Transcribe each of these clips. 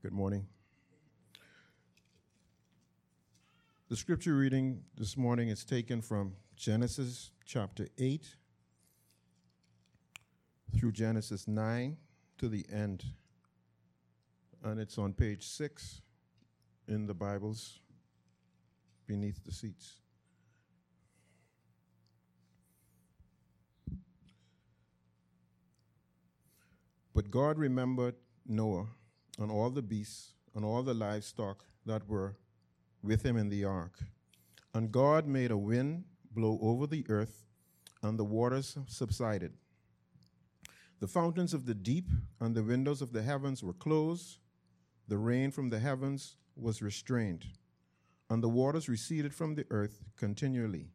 Good morning. The scripture reading this morning is taken from Genesis chapter 8 through Genesis 9 to the end. And it's on page 6 in the Bibles beneath the seats. But God remembered Noah and all the beasts and all the livestock that were with him in the ark. And God made a wind blow over the earth, and the waters subsided. The fountains of the deep and the windows of the heavens were closed. The rain from the heavens was restrained, and the waters receded from the earth continually.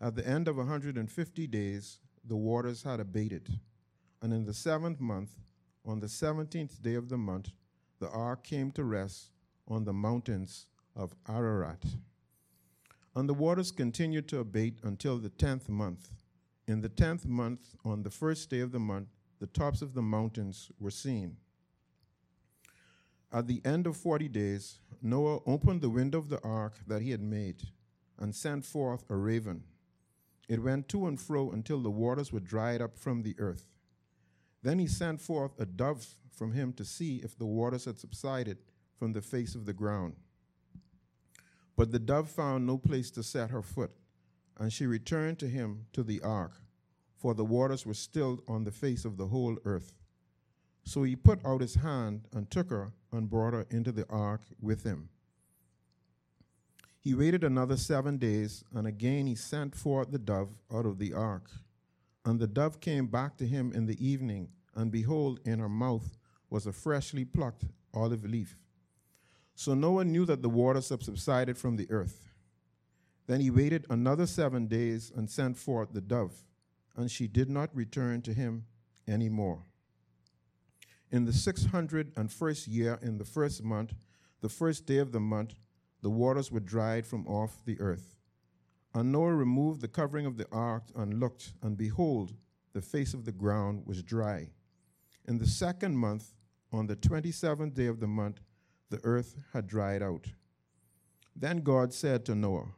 At the end of a 150 days, the waters had abated. And in the seventh month, on the seventeenth day of the month, the ark came to rest on the mountains of Ararat. And the waters continued to abate until the tenth month. In the tenth month, on the first day of the month, the tops of the mountains were seen. At the end of forty days, Noah opened the window of the ark that he had made and sent forth a raven. It went to and fro until the waters were dried up from the earth. Then he sent forth a dove from him to see if the waters had subsided from the face of the ground. But the dove found no place to set her foot, and she returned to him to the ark, for the waters were still on the face of the whole earth. So he put out his hand and took her and brought her into the ark with him. He waited another seven days, and again he sent forth the dove out of the ark. And the dove came back to him in the evening, and behold, in her mouth was a freshly plucked olive leaf. So Noah knew that the waters had subsided from the earth. Then he waited another seven days and sent forth the dove, and she did not return to him any more. In the six hundred and first year, in the first month, the first day of the month, the waters were dried from off the earth. And Noah removed the covering of the ark and looked, and behold, the face of the ground was dry. In the second month, on the twenty seventh day of the month, the earth had dried out. Then God said to Noah,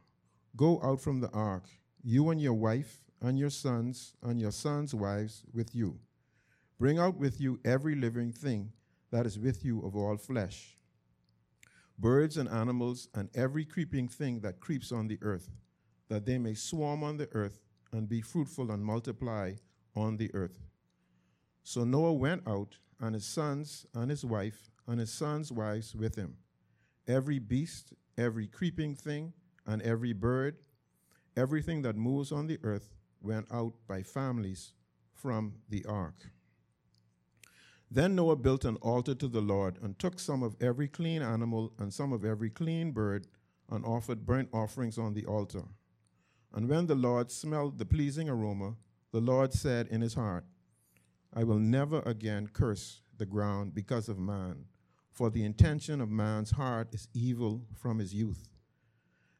Go out from the ark, you and your wife, and your sons, and your sons' wives with you. Bring out with you every living thing that is with you of all flesh birds and animals, and every creeping thing that creeps on the earth that they may swarm on the earth and be fruitful and multiply on the earth. So Noah went out, and his sons and his wife and his sons' wives with him. Every beast, every creeping thing, and every bird, everything that moves on the earth went out by families from the ark. Then Noah built an altar to the Lord and took some of every clean animal and some of every clean bird and offered burnt offerings on the altar. And when the Lord smelled the pleasing aroma, the Lord said in his heart, I will never again curse the ground because of man, for the intention of man's heart is evil from his youth.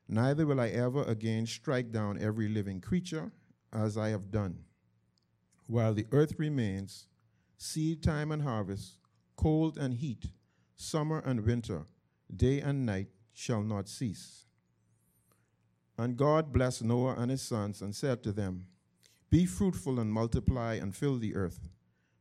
Neither will I ever again strike down every living creature as I have done. While the earth remains, seed time and harvest, cold and heat, summer and winter, day and night shall not cease. And God blessed Noah and his sons and said to them, Be fruitful and multiply and fill the earth.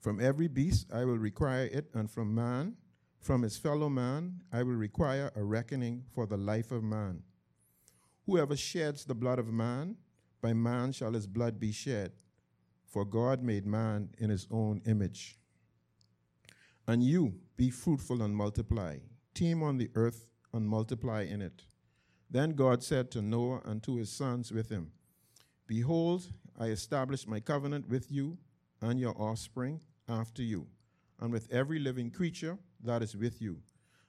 From every beast, I will require it, and from man, from his fellow man, I will require a reckoning for the life of man. Whoever sheds the blood of man, by man shall his blood be shed. For God made man in his own image. And you, be fruitful and multiply. Teem on the earth and multiply in it. Then God said to Noah and to his sons with him, Behold, I establish my covenant with you and your offspring after you, and with every living creature that is with you,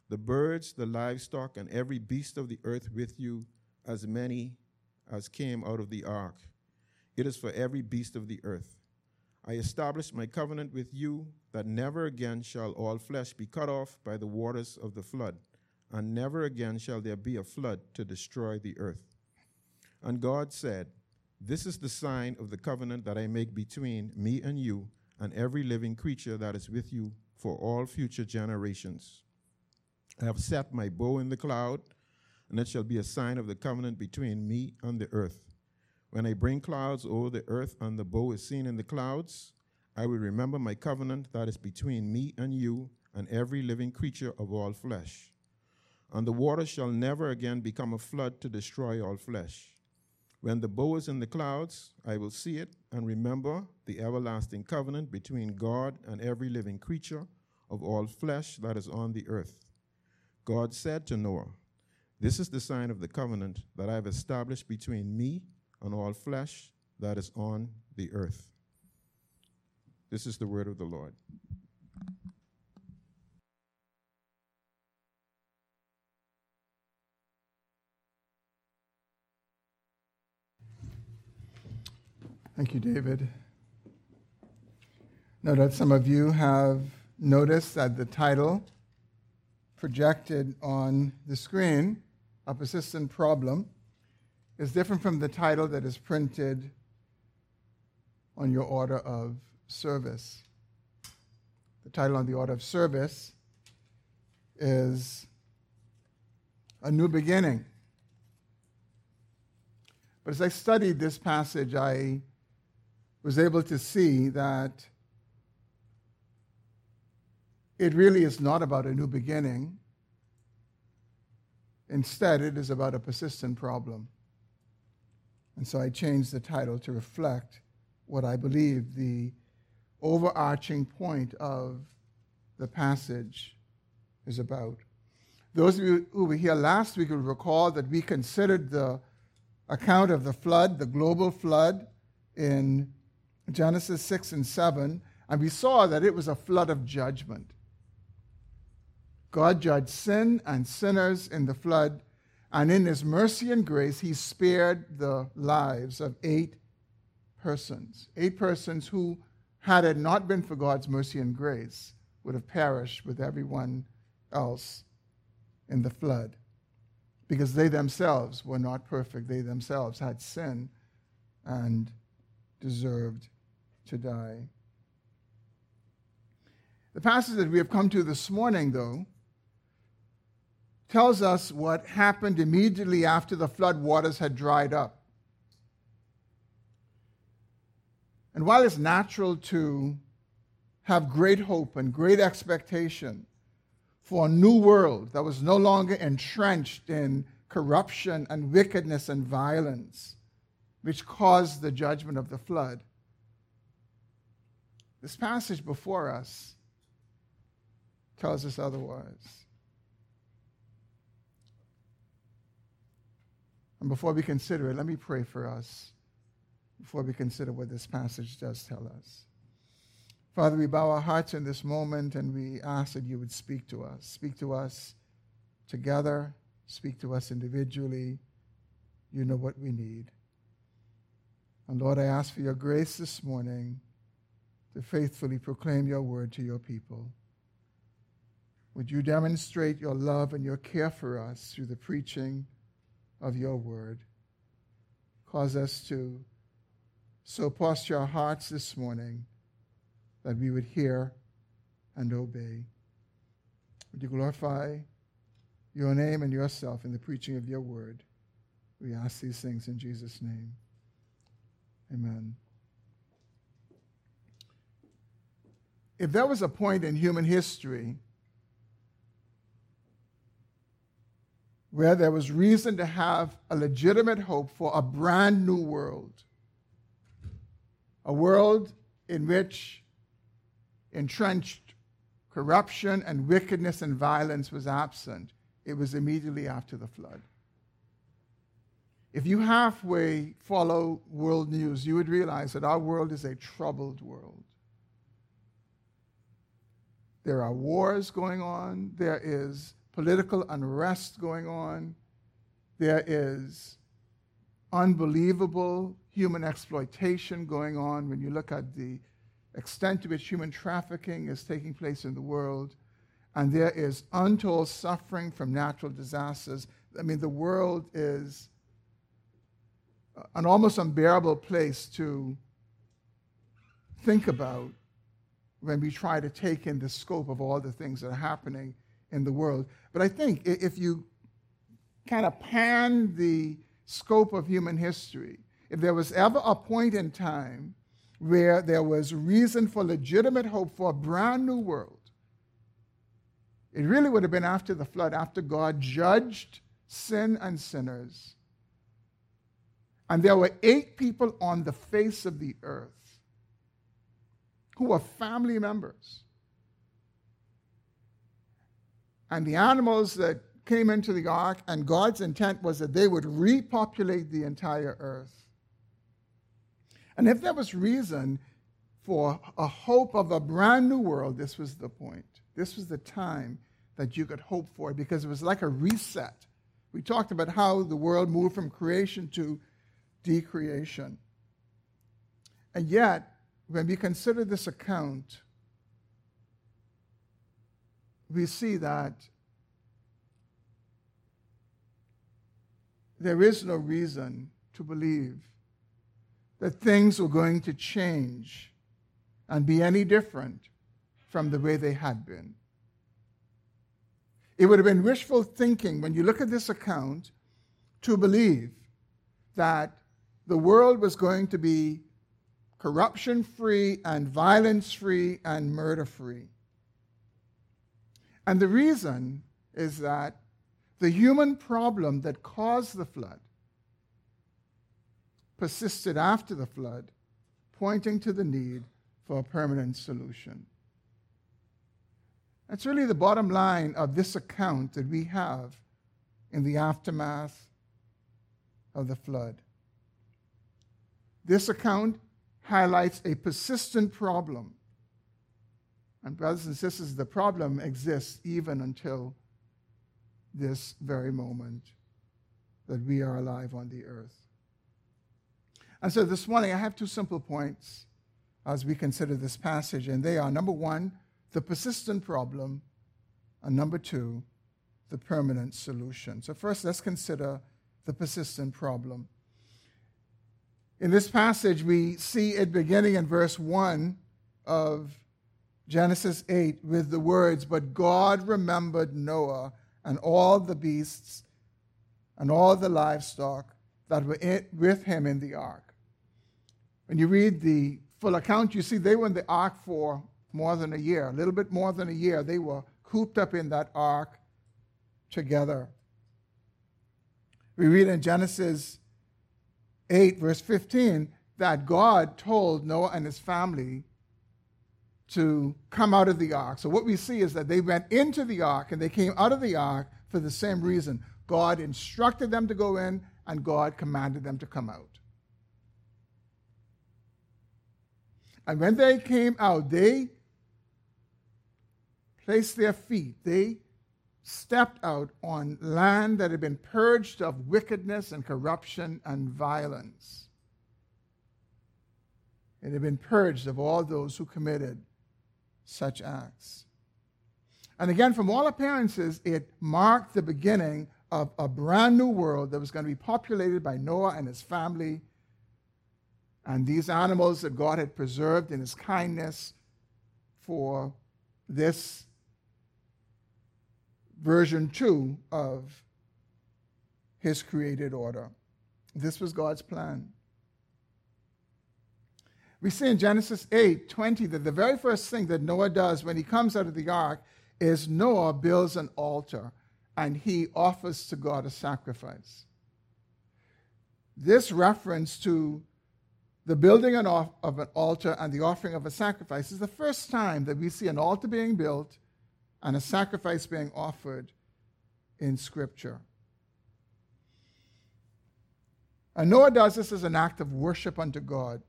the birds, the livestock, and every beast of the earth with you, as many as came out of the ark. It is for every beast of the earth. I establish my covenant with you that never again shall all flesh be cut off by the waters of the flood, and never again shall there be a flood to destroy the earth. And God said, This is the sign of the covenant that I make between me and you and every living creature that is with you for all future generations. I have set my bow in the cloud, and it shall be a sign of the covenant between me and the earth. When I bring clouds over the earth and the bow is seen in the clouds, I will remember my covenant that is between me and you and every living creature of all flesh. And the water shall never again become a flood to destroy all flesh. When the bow is in the clouds, I will see it and remember the everlasting covenant between God and every living creature of all flesh that is on the earth. God said to Noah, This is the sign of the covenant that I have established between me and all flesh that is on the earth. This is the word of the Lord. Thank you, David. Know that some of you have noticed that the title projected on the screen, A Persistent Problem, is different from the title that is printed on your order of service. The title on the order of service is A New Beginning. But as I studied this passage, I was able to see that it really is not about a new beginning. Instead, it is about a persistent problem. And so I changed the title to reflect what I believe the overarching point of the passage is about. Those of you who were here last week will recall that we considered the account of the flood, the global flood, in Genesis 6 and 7, and we saw that it was a flood of judgment. God judged sin and sinners in the flood and in his mercy and grace, he spared the lives of eight persons. Eight persons who, had it not been for God's mercy and grace, would have perished with everyone else in the flood. Because they themselves were not perfect. They themselves had sin and deserved to die. The passage that we have come to this morning, though, tells us what happened immediately after the flood waters had dried up. And while it's natural to have great hope and great expectation for a new world that was no longer entrenched in corruption and wickedness and violence, which caused the judgment of the flood, this passage before us tells us otherwise. And before we consider it, let me pray for us before we consider what this passage does tell us. Father, we bow our hearts in this moment and we ask that you would speak to us. Speak to us together, speak to us individually. You know what we need. And Lord, I ask for your grace this morning to faithfully proclaim your word to your people. Would you demonstrate your love and your care for us through the preaching of your word. Cause us to so posture our hearts this morning that we would hear and obey. Would you glorify your name and yourself in the preaching of your word? We ask these things in Jesus' name. Amen. If there was a point in human history where there was reason to have a legitimate hope for a brand new world. A world in which entrenched corruption and wickedness and violence was absent. It was immediately after the flood. If you halfway follow world news, you would realize that our world is a troubled world. There are wars going on. There is political unrest going on. There is unbelievable human exploitation going on when you look at the extent to which human trafficking is taking place in the world. And there is untold suffering from natural disasters. I mean, the world is an almost unbearable place to think about when we try to take in the scope of all the things that are happening in the world. But I think if you kind of pan the scope of human history, if there was ever a point in time where there was reason for legitimate hope for a brand new world, it really would have been after the flood, after God judged sin and sinners. And there were eight people on the face of the earth who were family members. And the animals that came into the ark, and God's intent was that they would repopulate the entire earth. And if there was reason for a hope of a brand new world, this was the point. This was the time that you could hope for because it was like a reset. We talked about how the world moved from creation to decreation. And yet, when we consider this account, we see that there is no reason to believe that things were going to change and be any different from the way they had been. It would have been wishful thinking when you look at this account to believe that the world was going to be corruption free and violence free and murder free. And the reason is that the human problem that caused the flood persisted after the flood, pointing to the need for a permanent solution. That's really the bottom line of this account that we have in the aftermath of the flood. This account highlights a persistent problem. And, brothers and sisters, the problem exists even until this very moment that we are alive on the earth. And so this morning, I have two simple points as we consider this passage, and they are number one, the persistent problem, and number two, the permanent solution. So, first, let's consider the persistent problem. In this passage, we see it beginning in verse 1 of Genesis 8 with the words, But God remembered Noah and all the beasts and all the livestock that were with him in the ark. When you read the full account, you see they were in the ark for more than a year, a little bit more than a year. They were cooped up in that ark together. We read in Genesis 8, verse 15, that God told Noah and his family to come out of the ark. So what we see is that they went into the ark and they came out of the ark for the same reason. God instructed them to go in and God commanded them to come out. And when they came out, they placed their feet, they stepped out on land that had been purged of wickedness and corruption and violence. It had been purged of all those who committed such acts. And again, from all appearances, it marked the beginning of a brand new world that was going to be populated by Noah and his family and these animals that God had preserved in his kindness for this version 2 of his created order. This was God's plan. We see in Genesis 8 20 that the very first thing that Noah does when he comes out of the ark is Noah builds an altar and he offers to God a sacrifice. This reference to the building of an altar and the offering of a sacrifice is the first time that we see an altar being built and a sacrifice being offered in Scripture. And Noah does this as an act of worship unto God.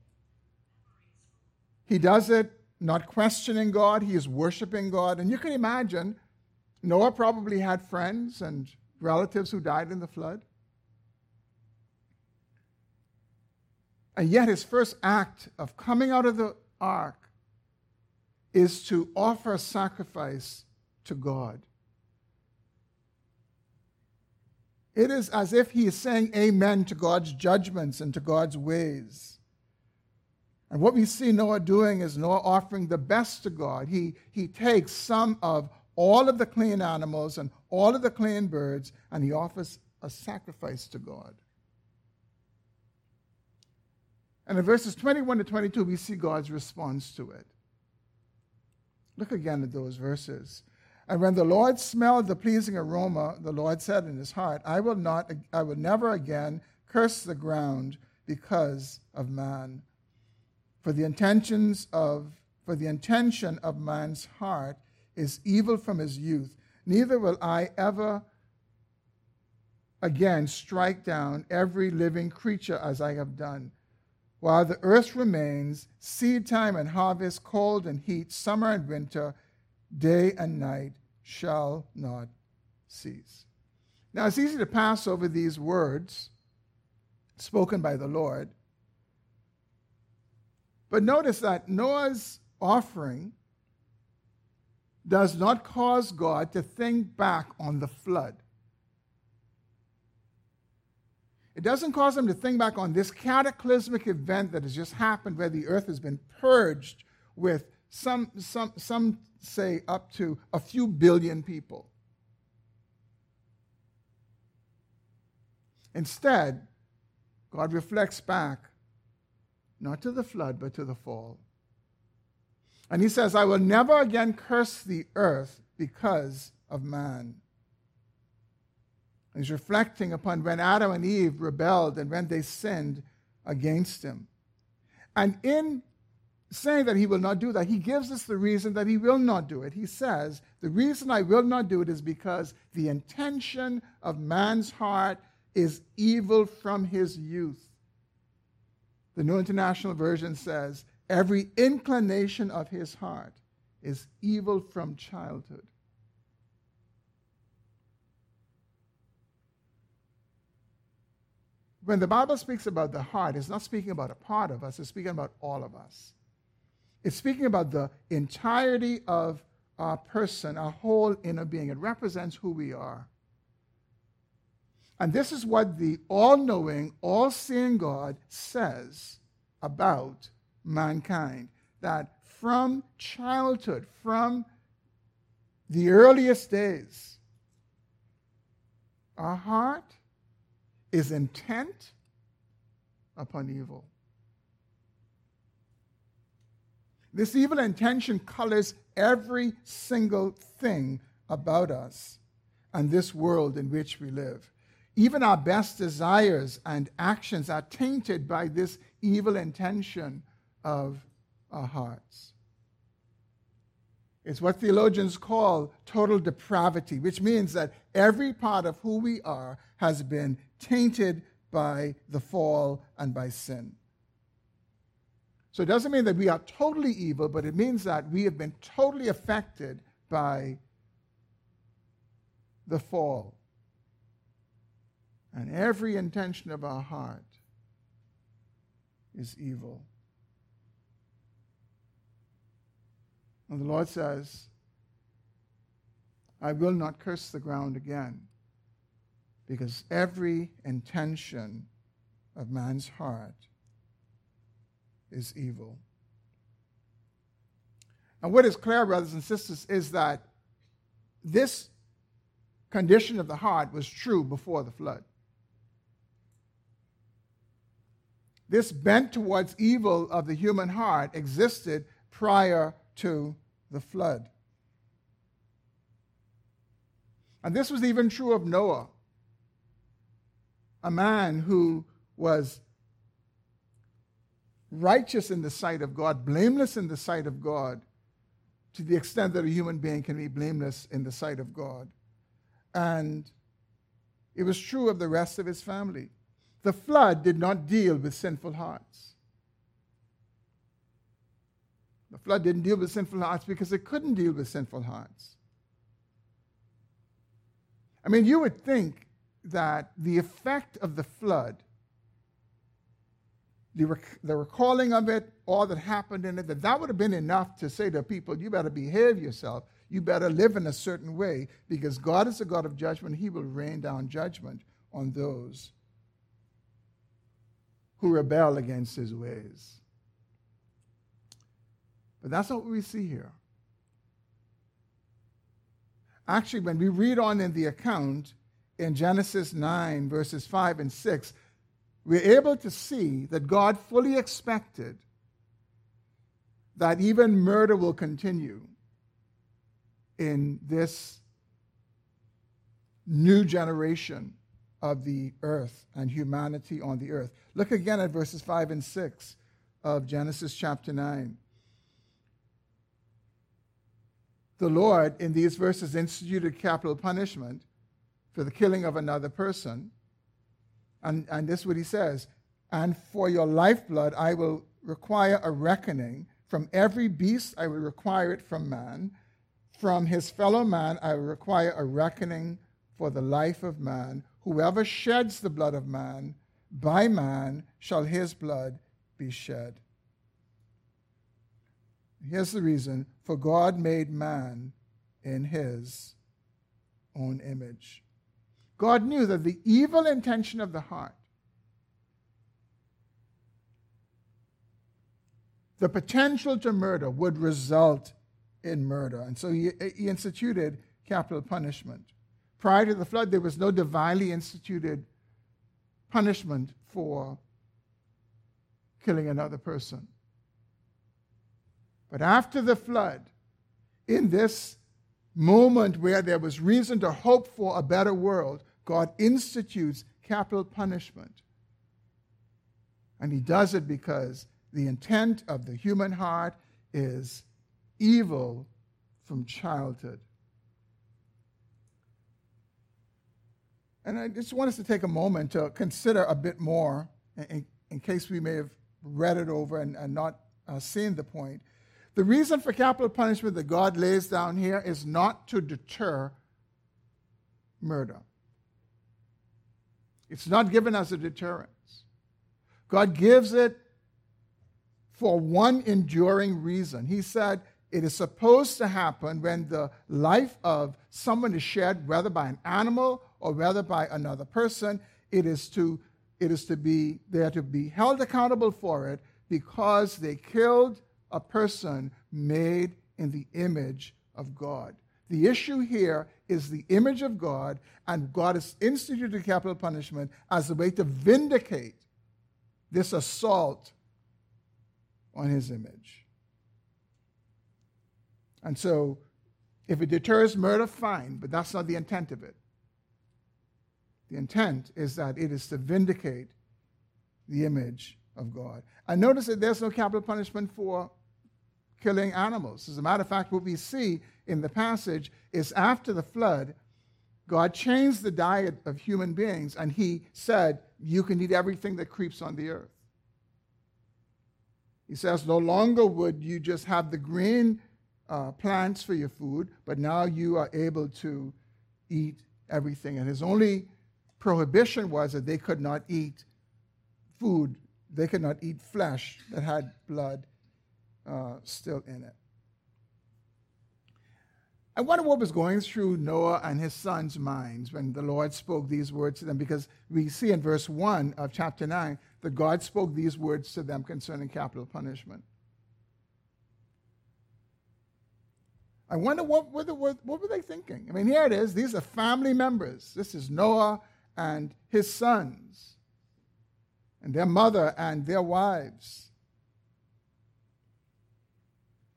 He does it not questioning God, he is worshiping God. And you can imagine Noah probably had friends and relatives who died in the flood. And yet, his first act of coming out of the ark is to offer a sacrifice to God. It is as if he is saying amen to God's judgments and to God's ways. And what we see Noah doing is Noah offering the best to God. He, he takes some of all of the clean animals and all of the clean birds and he offers a sacrifice to God. And in verses 21 to 22, we see God's response to it. Look again at those verses. And when the Lord smelled the pleasing aroma, the Lord said in his heart, I will not I will never again curse the ground because of man. For the intentions of for the intention of man's heart is evil from his youth. Neither will I ever again strike down every living creature as I have done. While the earth remains, seed time and harvest, cold and heat, summer and winter, day and night shall not cease. Now, it's easy to pass over these words spoken by the Lord. But notice that Noah's offering does not cause God to think back on the flood. It doesn't cause him to think back on this cataclysmic event that has just happened where the earth has been purged with some, some, some say up to a few billion people. Instead, God reflects back not to the flood, but to the fall. And he says, I will never again curse the earth because of man. He's reflecting upon when Adam and Eve rebelled and when they sinned against him. And in saying that he will not do that, he gives us the reason that he will not do it. He says, The reason I will not do it is because the intention of man's heart is evil from his youth. The New International Version says, Every inclination of his heart is evil from childhood. When the Bible speaks about the heart, it's not speaking about a part of us, it's speaking about all of us. It's speaking about the entirety of our person, our whole inner being. It represents who we are. And this is what the all knowing, all seeing God says about mankind that from childhood, from the earliest days, our heart is intent upon evil. This evil intention colors every single thing about us and this world in which we live. Even our best desires and actions are tainted by this evil intention of our hearts. It's what theologians call total depravity, which means that every part of who we are has been tainted by the fall and by sin. So it doesn't mean that we are totally evil, but it means that we have been totally affected by the fall. And every intention of our heart is evil. And the Lord says, I will not curse the ground again, because every intention of man's heart is evil. And what is clear, brothers and sisters, is that this condition of the heart was true before the flood. This bent towards evil of the human heart existed prior to the flood. And this was even true of Noah, a man who was righteous in the sight of God, blameless in the sight of God, to the extent that a human being can be blameless in the sight of God. And it was true of the rest of his family. The flood did not deal with sinful hearts. The flood didn't deal with sinful hearts because it couldn't deal with sinful hearts. I mean, you would think that the effect of the flood, the, rec- the recalling of it, all that happened in it, that that would have been enough to say to people, you better behave yourself. You better live in a certain way because God is a God of judgment. He will rain down judgment on those who rebel against his ways. But that's not what we see here. Actually, when we read on in the account in Genesis 9, verses 5 and 6, we're able to see that God fully expected that even murder will continue in this new generation of the earth and humanity on the earth. Look again at verses 5 and 6 of Genesis chapter 9. The Lord, in these verses, instituted capital punishment for the killing of another person. And, and this is what he says And for your lifeblood, I will require a reckoning. From every beast, I will require it from man. From his fellow man, I will require a reckoning for the life of man. Whoever sheds the blood of man, by man shall his blood be shed. Here's the reason for God made man in his own image. God knew that the evil intention of the heart, the potential to murder, would result in murder. And so he, he instituted capital punishment. Prior to the flood, there was no divinely instituted punishment for killing another person. But after the flood, in this moment where there was reason to hope for a better world, God institutes capital punishment. And he does it because the intent of the human heart is evil from childhood. And I just want us to take a moment to consider a bit more, in, in case we may have read it over and, and not uh, seen the point. The reason for capital punishment that God lays down here is not to deter murder. It's not given as a deterrence. God gives it for one enduring reason. He said it is supposed to happen when the life of someone is shed, whether by an animal or whether by another person. It is to, it is to be, they are to be held accountable for it because they killed a person made in the image of God. The issue here is the image of God, and God has instituted capital punishment as a way to vindicate this assault on his image. And so, if it deters murder, fine, but that's not the intent of it. The intent is that it is to vindicate the image of God. And notice that there's no capital punishment for killing animals. As a matter of fact, what we see in the passage is after the flood, God changed the diet of human beings and he said, You can eat everything that creeps on the earth. He says, No longer would you just have the green uh, plants for your food, but now you are able to eat everything. And his only prohibition was that they could not eat food, they could not eat flesh that had blood uh, still in it. I wonder what was going through Noah and his sons' minds when the Lord spoke these words to them, because we see in verse 1 of chapter 9 that God spoke these words to them concerning capital punishment. I wonder what, what, what, what were they thinking? I mean, here it is. These are family members. This is Noah and his sons, and their mother and their wives.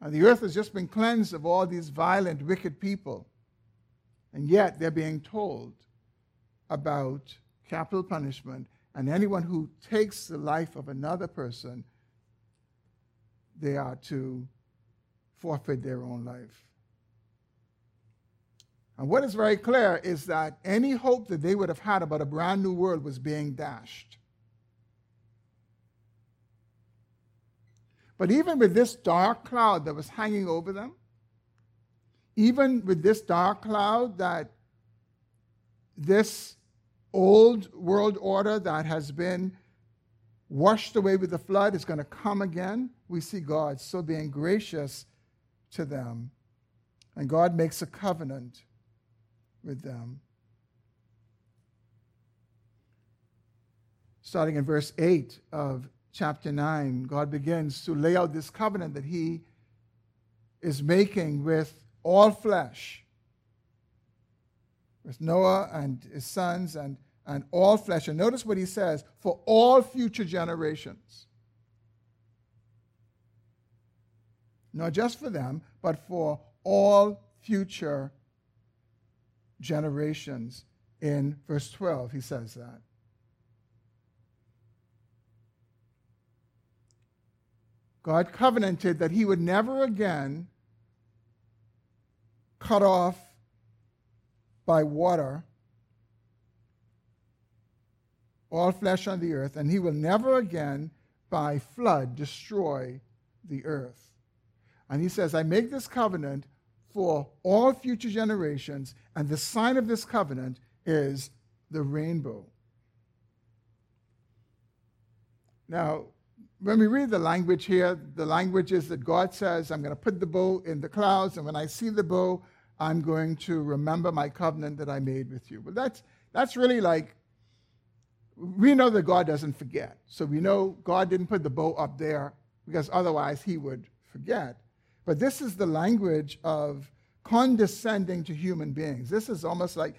And the earth has just been cleansed of all these violent, wicked people. And yet they're being told about capital punishment. And anyone who takes the life of another person, they are to forfeit their own life. And what is very clear is that any hope that they would have had about a brand new world was being dashed. But even with this dark cloud that was hanging over them, even with this dark cloud that this old world order that has been washed away with the flood is going to come again, we see God still being gracious to them. And God makes a covenant with them. Starting in verse 8 of chapter 9, God begins to lay out this covenant that He is making with all flesh, with Noah and his sons and, and all flesh. And notice what He says for all future generations. Not just for them, but for all future generations. In verse 12, he says that. God covenanted that he would never again cut off by water all flesh on the earth, and he will never again by flood destroy the earth. And he says, I make this covenant for all future generations, and the sign of this covenant is the rainbow. Now, when we read the language here, the language is that God says, I'm going to put the bow in the clouds, and when I see the bow, I'm going to remember my covenant that I made with you. But that's, that's really like, we know that God doesn't forget. So we know God didn't put the bow up there because otherwise he would forget. But this is the language of condescending to human beings. This is almost like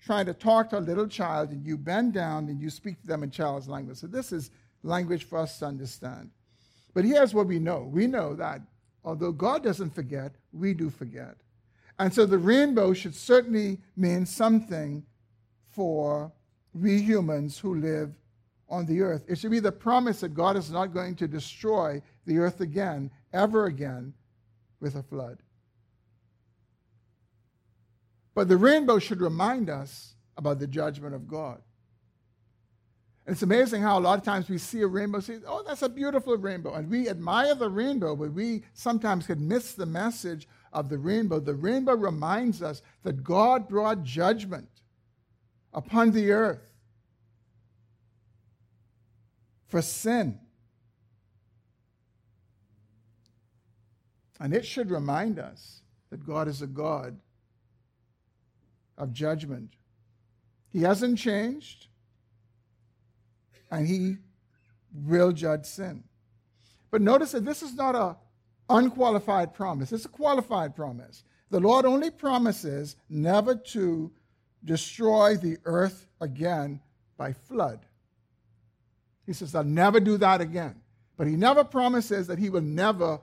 trying to talk to a little child and you bend down and you speak to them in child's language. So this is language for us to understand. But here's what we know we know that although God doesn't forget, we do forget. And so the rainbow should certainly mean something for we humans who live on the earth. It should be the promise that God is not going to destroy the earth again, ever again, with a flood. But the rainbow should remind us about the judgment of God. It's amazing how a lot of times we see a rainbow, see, oh, that's a beautiful rainbow. And we admire the rainbow, but we sometimes could miss the message of the rainbow. The rainbow reminds us that God brought judgment upon the earth for sin. And it should remind us that God is a God of judgment. He hasn't changed and he will judge sin. But notice that this is not a unqualified promise. It's a qualified promise. The Lord only promises never to destroy the earth again by flood. He says, I'll never do that again. But he never promises that he will never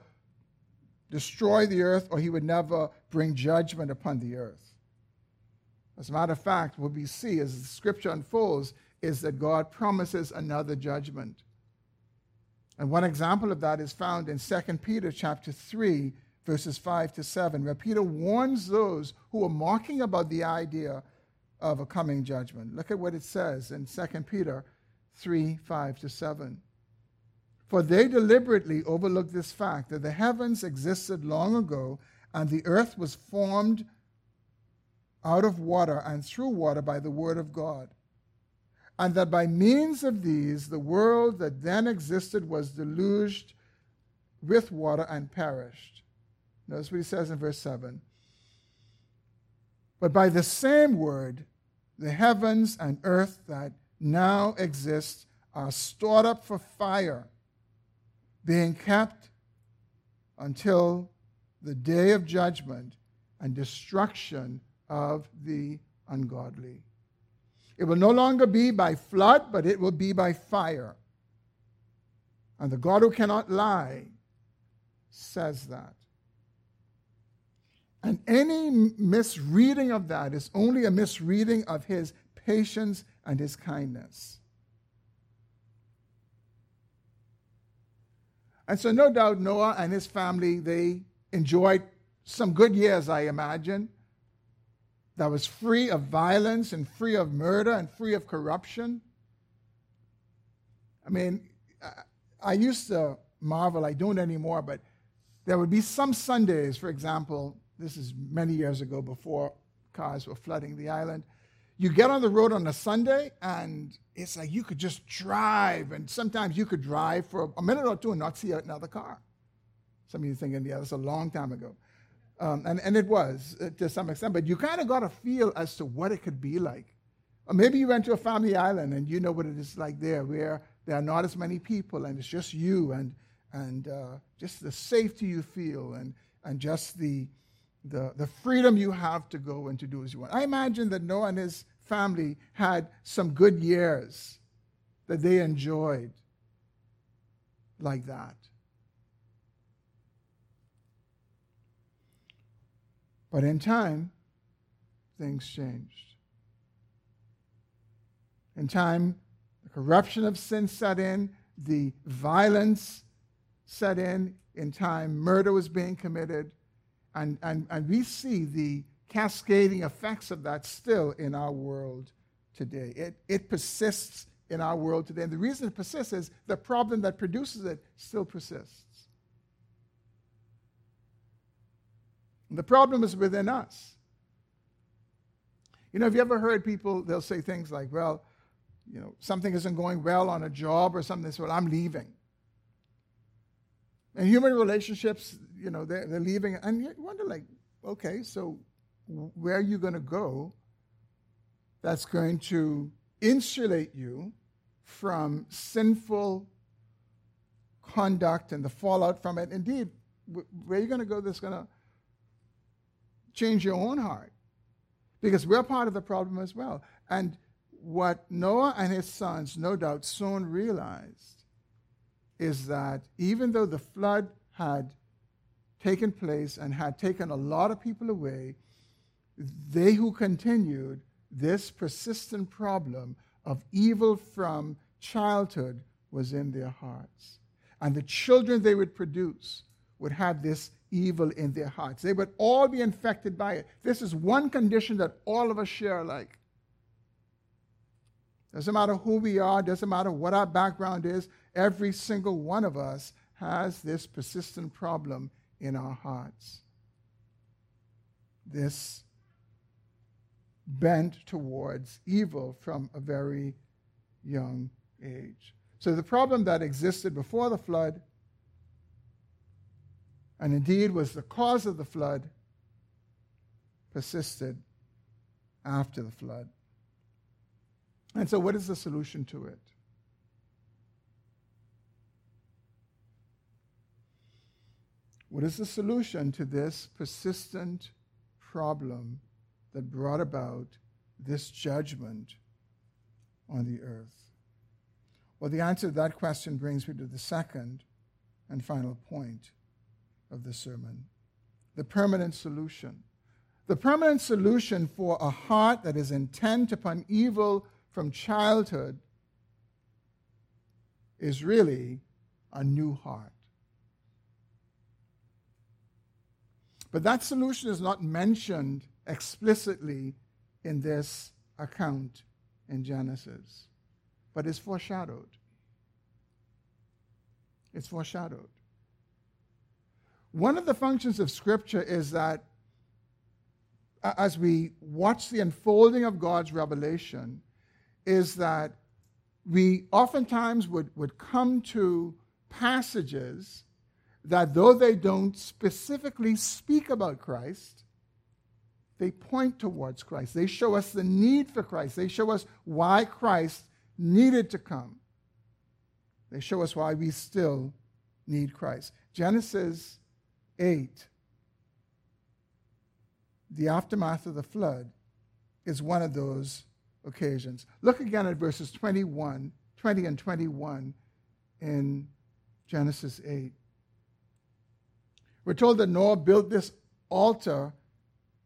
destroy the earth or he would never bring judgment upon the earth. As a matter of fact, what we see as the scripture unfolds is that God promises another judgment. And one example of that is found in 2 Peter chapter 3, verses 5 to 7, where Peter warns those who are mocking about the idea of a coming judgment. Look at what it says in 2 Peter 3, 5 to 7. For they deliberately overlooked this fact that the heavens existed long ago, and the earth was formed out of water and through water by the word of God and that by means of these the world that then existed was deluged with water and perished. Notice what he says in verse 7. But by the same word, the heavens and earth that now exist are stored up for fire, being kept until the day of judgment and destruction of the ungodly. It will no longer be by flood, but it will be by fire. And the God who cannot lie says that. And any misreading of that is only a misreading of his patience and his kindness. And so, no doubt, Noah and his family, they enjoyed some good years, I imagine that was free of violence and free of murder and free of corruption. I mean, I used to marvel, I don't anymore, but there would be some Sundays, for example, this is many years ago before cars were flooding the island. You get on the road on a Sunday, and it's like you could just drive, and sometimes you could drive for a minute or two and not see another car. Some of you thinking, yeah, that's a long time ago. Um, and, and it was uh, to some extent, but you kind of got a feel as to what it could be like. Or maybe you went to a family island and you know what it is like there, where there are not as many people and it's just you and, and uh, just the safety you feel and, and just the, the, the freedom you have to go and to do as you want. I imagine that Noah and his family had some good years that they enjoyed like that. But in time, things changed. In time, the corruption of sin set in, the violence set in. In time, murder was being committed. And, and, and we see the cascading effects of that still in our world today. It, it persists in our world today. And the reason it persists is the problem that produces it still persists. The problem is within us. You know, have you ever heard people, they'll say things like, well, you know, something isn't going well on a job or something, they say, well, I'm leaving. And human relationships, you know, they're, they're leaving. And you wonder, like, okay, so where are you going to go that's going to insulate you from sinful conduct and the fallout from it? Indeed, where are you going to go that's going to change your own heart because we're part of the problem as well. And what Noah and his sons, no doubt, soon realized is that even though the flood had taken place and had taken a lot of people away, they who continued this persistent problem of evil from childhood was in their hearts. And the children they would produce would have this evil in their hearts. They would all be infected by it. This is one condition that all of us share alike. Doesn't matter who we are, doesn't matter what our background is, every single one of us has this persistent problem in our hearts. This bent towards evil from a very young age. So the problem that existed before the flood and indeed was the cause of the flood, persisted after the flood. And so, what is the solution to it? What is the solution to this persistent problem that brought about this judgment on the earth? Well, the answer to that question brings me to the second and final point of the sermon the permanent solution. The permanent solution for a heart that is intent upon evil from childhood is really a new heart. But that solution is not mentioned explicitly in this account in Genesis, but is foreshadowed. It's foreshadowed. One of the functions of Scripture is that as we watch the unfolding of God's revelation, is that we oftentimes would, would come to passages that, though they don't specifically speak about Christ, they point towards Christ. They show us the need for Christ. They show us why Christ needed to come. They show us why we still need Christ. Genesis 8, the aftermath of the flood is one of those occasions. Look again at verses 21, 20 and 21 in Genesis 8. We're told that Noah built this altar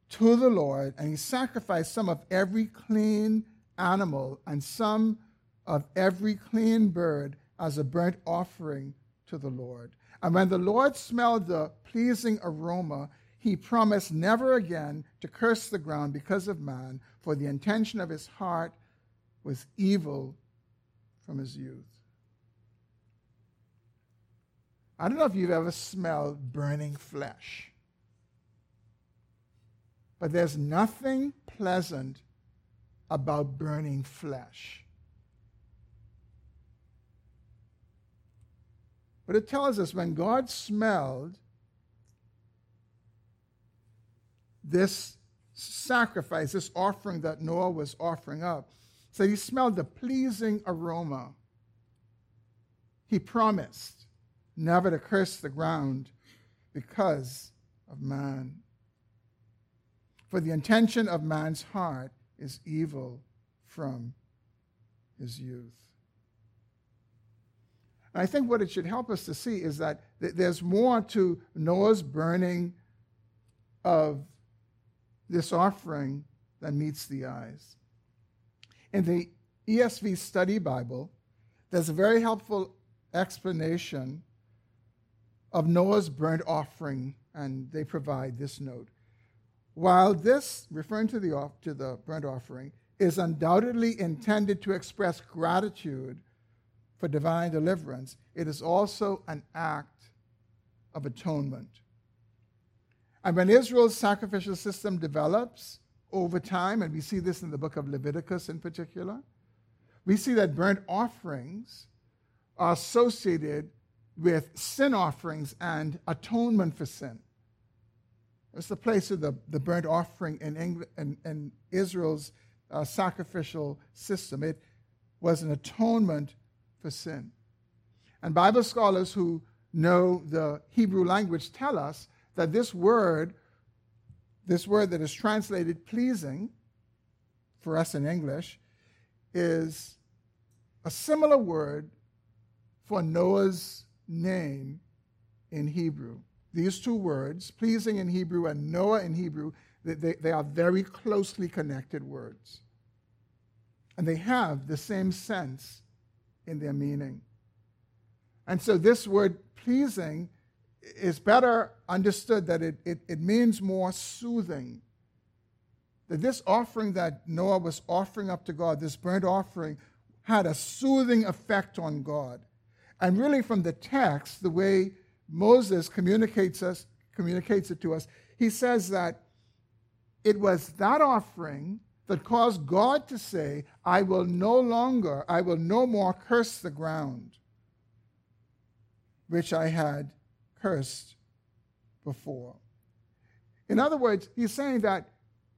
to the Lord, and he sacrificed some of every clean animal and some of every clean bird as a burnt offering to the Lord. And when the Lord smelled the pleasing aroma, he promised never again to curse the ground because of man, for the intention of his heart was evil from his youth. I don't know if you've ever smelled burning flesh, but there's nothing pleasant about burning flesh. But it tells us when God smelled this sacrifice, this offering that Noah was offering up, so he smelled the pleasing aroma. He promised never to curse the ground because of man. For the intention of man's heart is evil from his youth. And I think what it should help us to see is that there's more to Noah's burning of this offering than meets the eyes. In the ESV Study Bible, there's a very helpful explanation of Noah's burnt offering, and they provide this note. While this, referring to the, to the burnt offering, is undoubtedly intended to express gratitude for divine deliverance, it is also an act of atonement. And when Israel's sacrificial system develops over time, and we see this in the book of Leviticus in particular, we see that burnt offerings are associated with sin offerings and atonement for sin. It's the place of the, the burnt offering in, England, in, in Israel's uh, sacrificial system. It was an atonement for sin. And Bible scholars who know the Hebrew language tell us that this word, this word that is translated pleasing for us in English, is a similar word for Noah's name in Hebrew. These two words, pleasing in Hebrew and Noah in Hebrew, they, they are very closely connected words. And they have the same sense in their meaning. And so this word pleasing is better understood that it, it, it means more soothing. That this offering that Noah was offering up to God, this burnt offering, had a soothing effect on God. And really, from the text, the way Moses communicates us, communicates it to us, he says that it was that offering that caused God to say, I will no longer, I will no more curse the ground which I had cursed before. In other words, he's saying that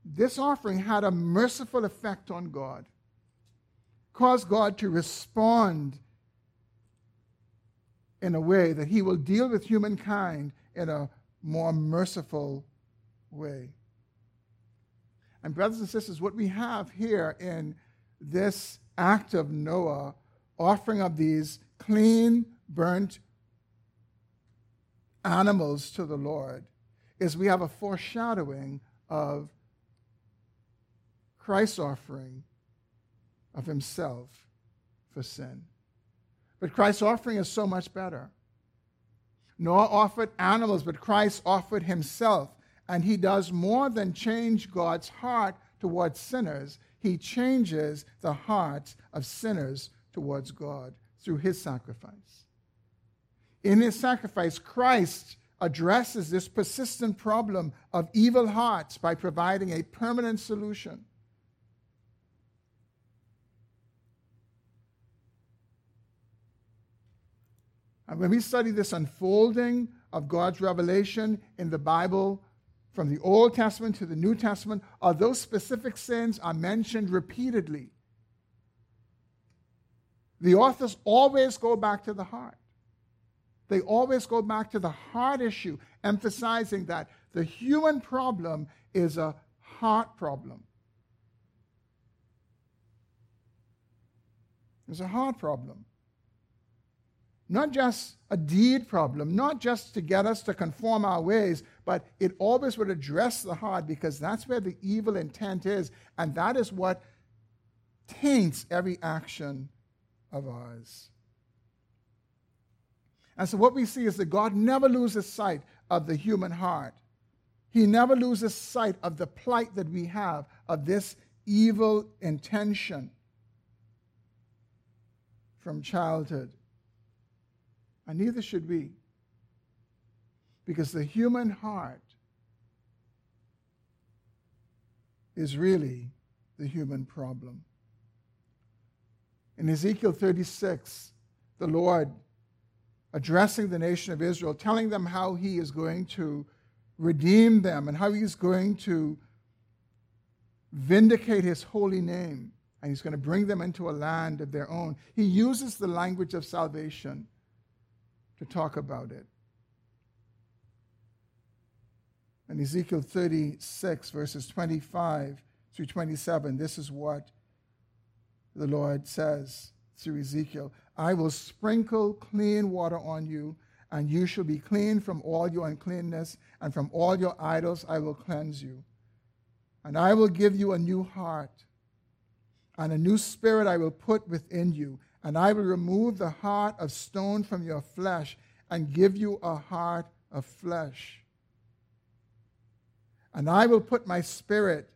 this offering had a merciful effect on God, caused God to respond in a way that he will deal with humankind in a more merciful way. And, brothers and sisters, what we have here in this act of Noah, offering of these clean, burnt animals to the Lord, is we have a foreshadowing of Christ's offering of himself for sin. But Christ's offering is so much better. Noah offered animals, but Christ offered himself. And he does more than change God's heart towards sinners, he changes the hearts of sinners towards God through his sacrifice. In his sacrifice, Christ addresses this persistent problem of evil hearts by providing a permanent solution. And when we study this unfolding of God's revelation in the Bible, from the Old Testament to the New Testament, are those specific sins are mentioned repeatedly. The authors always go back to the heart. They always go back to the heart issue, emphasizing that the human problem is a heart problem. It's a heart problem not just a deed problem, not just to get us to conform our ways, but it always would address the heart because that's where the evil intent is, and that is what taints every action of ours. And so, what we see is that God never loses sight of the human heart. He never loses sight of the plight that we have of this evil intention from childhood and neither should we. Because the human heart is really the human problem. In Ezekiel 36, the Lord addressing the nation of Israel, telling them how he is going to redeem them and how he's going to vindicate his holy name and he's going to bring them into a land of their own. He uses the language of salvation to talk about it. In Ezekiel 36, verses 25 through 27, this is what the Lord says through Ezekiel I will sprinkle clean water on you, and you shall be clean from all your uncleanness, and from all your idols I will cleanse you. And I will give you a new heart, and a new spirit I will put within you, and I will remove the heart of stone from your flesh, and give you a heart of flesh. And I will put my spirit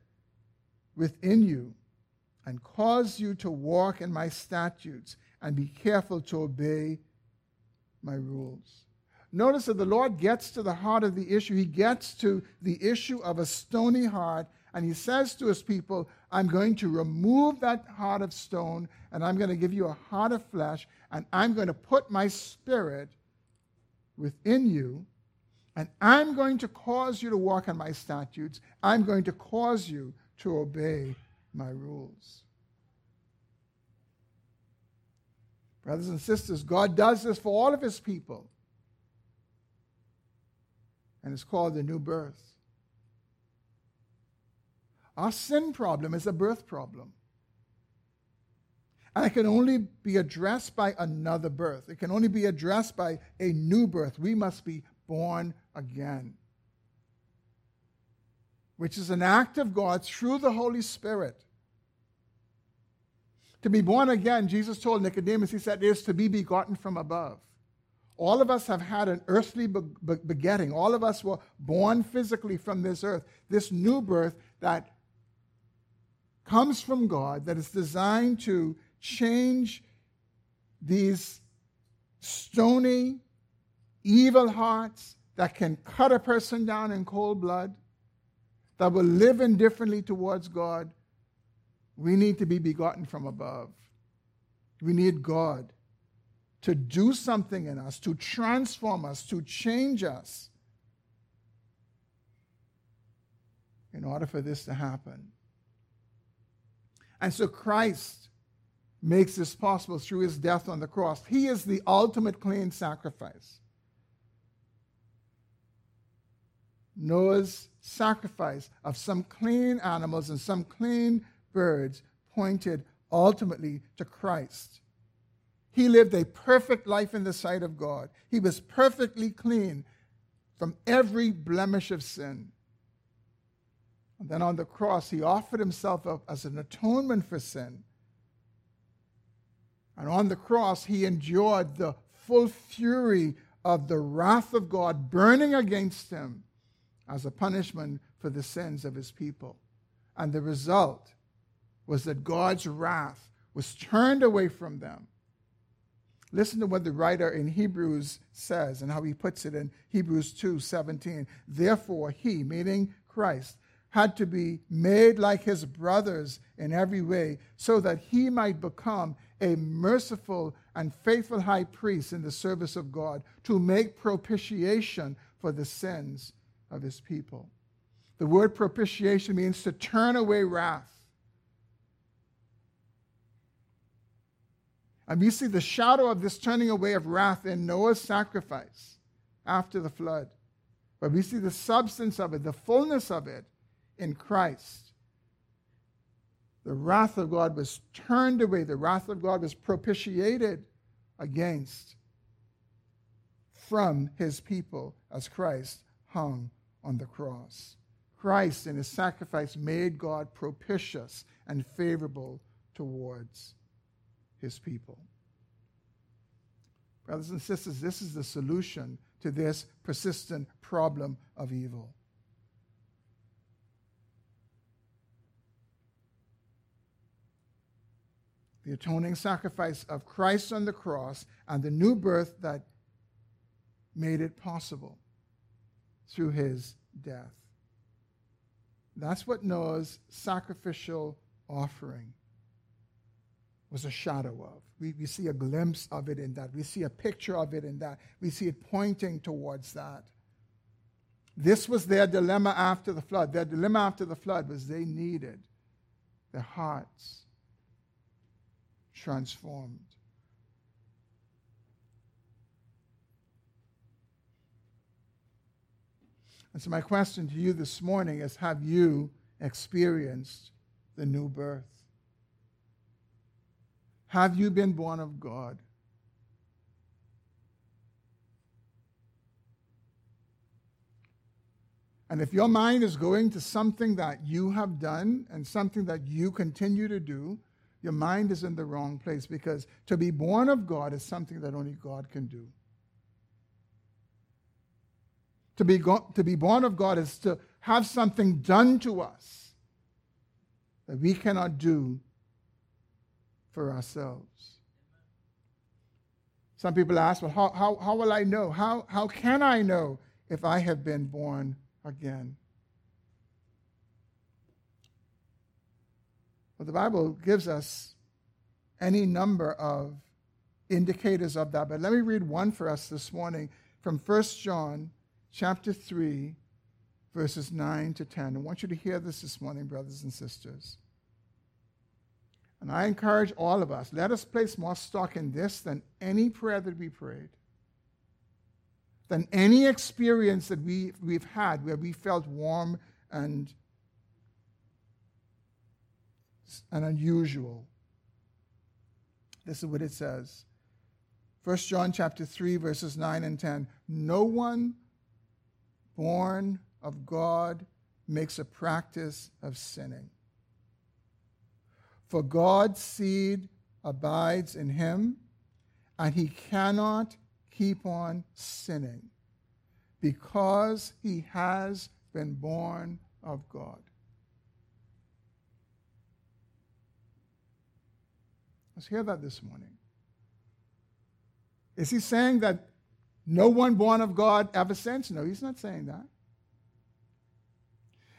within you and cause you to walk in my statutes and be careful to obey my rules. Notice that the Lord gets to the heart of the issue. He gets to the issue of a stony heart, and He says to His people, I'm going to remove that heart of stone, and I'm going to give you a heart of flesh, and I'm going to put my spirit within you, and I'm going to cause you to walk in my statutes. I'm going to cause you to obey my rules. Brothers and sisters, God does this for all of his people. And it's called the new birth. Our sin problem is a birth problem. And it can only be addressed by another birth. It can only be addressed by a new birth. We must be born again, which is an act of God through the Holy Spirit. To be born again, Jesus told Nicodemus, he said, is to be begotten from above. All of us have had an earthly begetting. All of us were born physically from this earth. This new birth that comes from God, that is designed to change these stony, evil hearts that can cut a person down in cold blood, that will live indifferently towards God, we need to be begotten from above. We need God to do something in us, to transform us, to change us. In order for this to happen. And so Christ makes this possible through his death on the cross. He is the ultimate clean sacrifice. Noah's sacrifice of some clean animals and some clean birds pointed ultimately to Christ. He lived a perfect life in the sight of God. He was perfectly clean from every blemish of sin. And then on the cross, he offered himself up as an atonement for sin. And on the cross, he endured the full fury of the wrath of God burning against him as a punishment for the sins of his people. And the result was that God's wrath was turned away from them. Listen to what the writer in Hebrews says and how he puts it in Hebrews 2 17. Therefore, he, meaning Christ, had to be made like his brothers in every way, so that he might become a merciful and faithful high priest in the service of God to make propitiation for the sins of his people. The word propitiation means to turn away wrath. And we see the shadow of this turning away of wrath in Noah's sacrifice after the flood. But we see the substance of it, the fullness of it in Christ. The wrath of God was turned away, the wrath of God was propitiated against from his people as Christ hung on the cross. Christ in his sacrifice made God propitious and favorable towards his people. Brothers and sisters, this is the solution to this persistent problem of evil. The atoning sacrifice of Christ on the cross and the new birth that made it possible. Through his death. That's what Noah's sacrificial offering was a shadow of. We, we see a glimpse of it in that. We see a picture of it in that. We see it pointing towards that. This was their dilemma after the flood. Their dilemma after the flood was they needed their hearts transformed. And so, my question to you this morning is Have you experienced the new birth? Have you been born of God? And if your mind is going to something that you have done and something that you continue to do, your mind is in the wrong place because to be born of God is something that only God can do. To be, go- to be born of God is to have something done to us that we cannot do for ourselves. Some people ask, well, how, how, how will I know? How, how can I know if I have been born again? Well, the Bible gives us any number of indicators of that, but let me read one for us this morning from 1 John chapter 3, verses 9 to 10. I want you to hear this this morning, brothers and sisters. And I encourage all of us, let us place more stock in this than any prayer that we prayed, than any experience that we, we've had where we felt warm and, and unusual. This is what it says. 1 John chapter 3, verses 9 and 10. No one born of God makes a practice of sinning. For God's seed abides in him, and he cannot keep on sinning because he has been born of God. Let's hear that this morning. Is he saying that no one born of God ever sins? No, he's not saying that.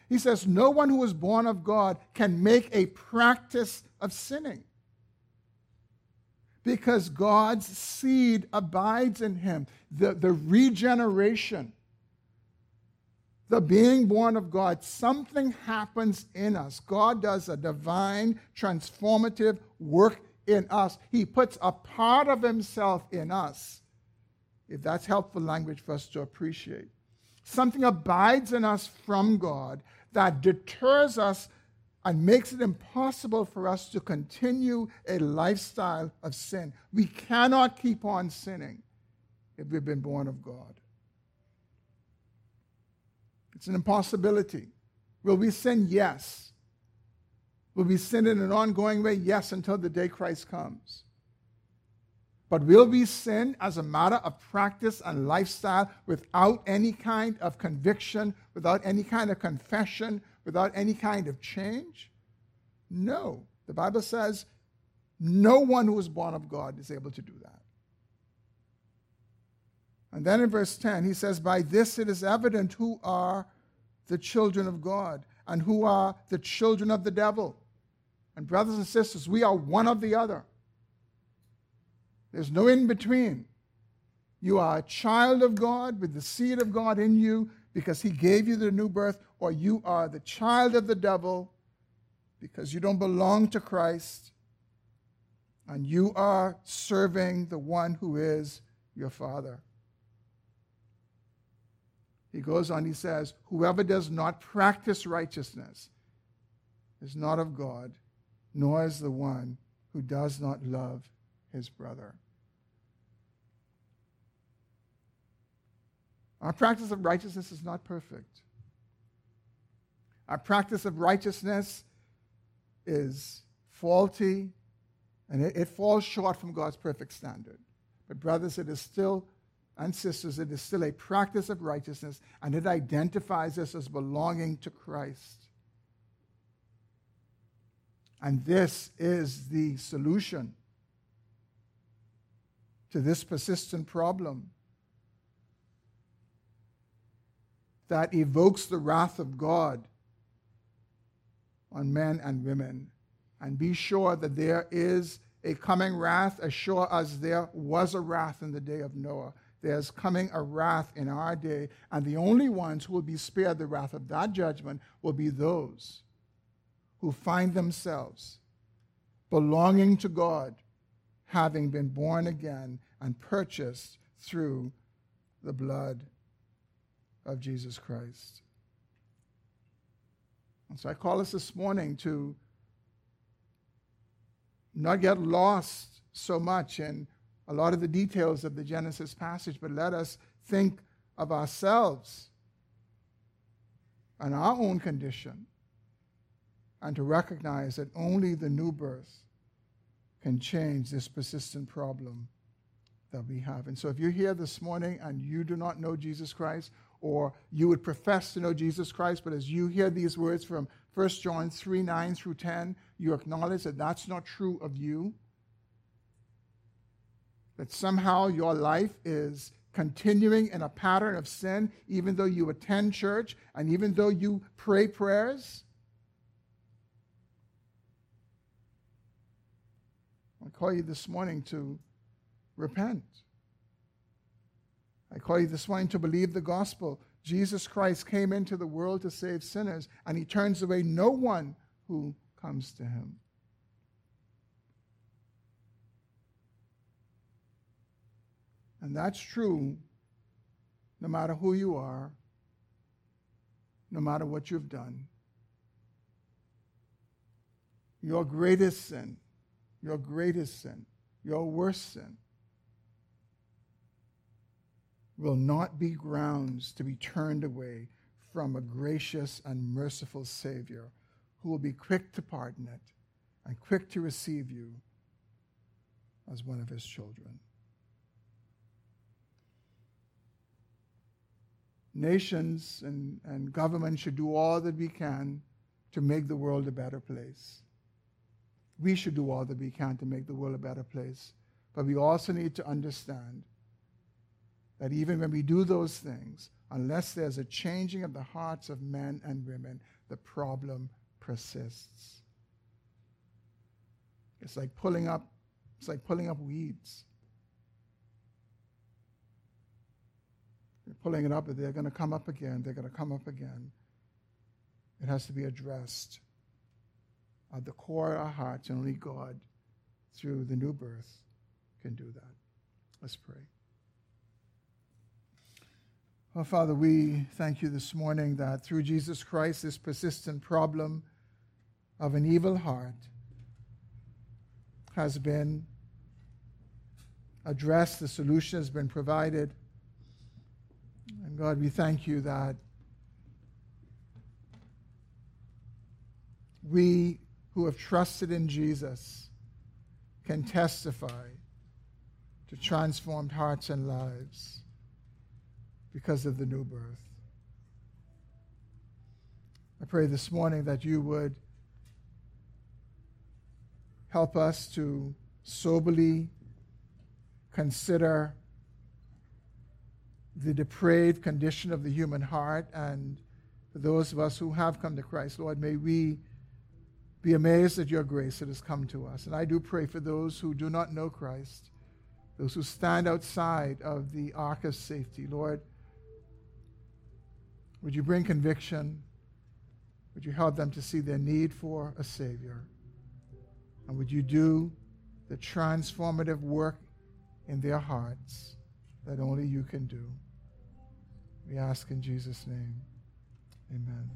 He says, No one who is born of God can make a practice of sinning because God's seed abides in him. The, the regeneration, the being born of God, something happens in us. God does a divine, transformative work in us. He puts a part of himself in us, if that's helpful language for us to appreciate. Something abides in us from God that deters us and makes it impossible for us to continue a lifestyle of sin. We cannot keep on sinning if we've been born of God. It's an impossibility. Will we sin? Yes. Will we sin in an ongoing way? Yes, until the day Christ comes. But will we sin as a matter of practice and lifestyle without any kind of conviction, without any kind of confession, without any kind of change? No. The Bible says no one who is born of God is able to do that. And then in verse 10, he says, By this it is evident who are the children of God and who are the children of the devil. And, brothers and sisters, we are one of the other. There's no in between. You are a child of God with the seed of God in you because he gave you the new birth, or you are the child of the devil because you don't belong to Christ and you are serving the one who is your father. He goes on, he says, Whoever does not practice righteousness is not of God, nor is the one who does not love his brother. Our practice of righteousness is not perfect. Our practice of righteousness is faulty and it, it, falls short from God's perfect standard. But, brothers, it is still, and sisters, it is still a practice of righteousness and it identifies us as belonging to Christ. And this is the solution to this persistent problem. That evokes the wrath of God on men and women. And be sure that there is a coming wrath as sure as there was a wrath in the day of Noah. There's coming a wrath in our day, and the only ones who will be spared the wrath of that judgment will be those who find themselves belonging to God, having been born again and purchased through the blood of Jesus Christ. And so I call us this morning to not get lost so much in a lot of the details of the Genesis passage, but let us think of ourselves and our own condition and to recognize that only the new birth can change this persistent problem that we have. And so if you're here this morning and you do not know Jesus Christ, or you would profess to know Jesus Christ, but as you hear these words from 1 John 3 9 through 10, you acknowledge that that's not true of you. That somehow your life is continuing in a pattern of sin, even though you attend church and even though you pray prayers. I call you this morning to repent. I call you this morning to believe the gospel. Jesus Christ came into the world to save sinners, and he turns away no one who comes to him. And that's true no matter who you are, no matter what you've done. Your greatest sin, your greatest sin, your worst sin will not be grounds to be turned away from a gracious and merciful Savior who will be quick to pardon it and quick to receive you as one of his children. Nations and, and governments should do all that we can to make the world a better place. We should do all that we can to make the world a better place. But we also need to understand that even when we do those things, unless there's a changing of the hearts of men and women, the problem persists. It's like pulling up, it's like pulling up weeds. You're pulling it up, but they're going to come up again. They're going to come up again. It has to be addressed at the core of our hearts, and only God, through the new birth, can do that. Let's pray. Oh, Father, we thank you this morning that through Jesus Christ, this persistent problem of an evil heart has been addressed, the solution has been provided. And God, we thank you that we who have trusted in Jesus can testify to transformed hearts and lives because of the new birth. I pray this morning that you would help us to soberly consider the depraved condition of the human heart and for those of us who have come to Christ, Lord, may we be amazed at your grace that has come to us. And I do pray for those who do not know Christ, those who stand outside of the ark of safety. Lord, would you bring conviction? Would you help them to see their need for a Savior? And would you do the transformative work in their hearts that only you can do? We ask in Jesus' name. Amen.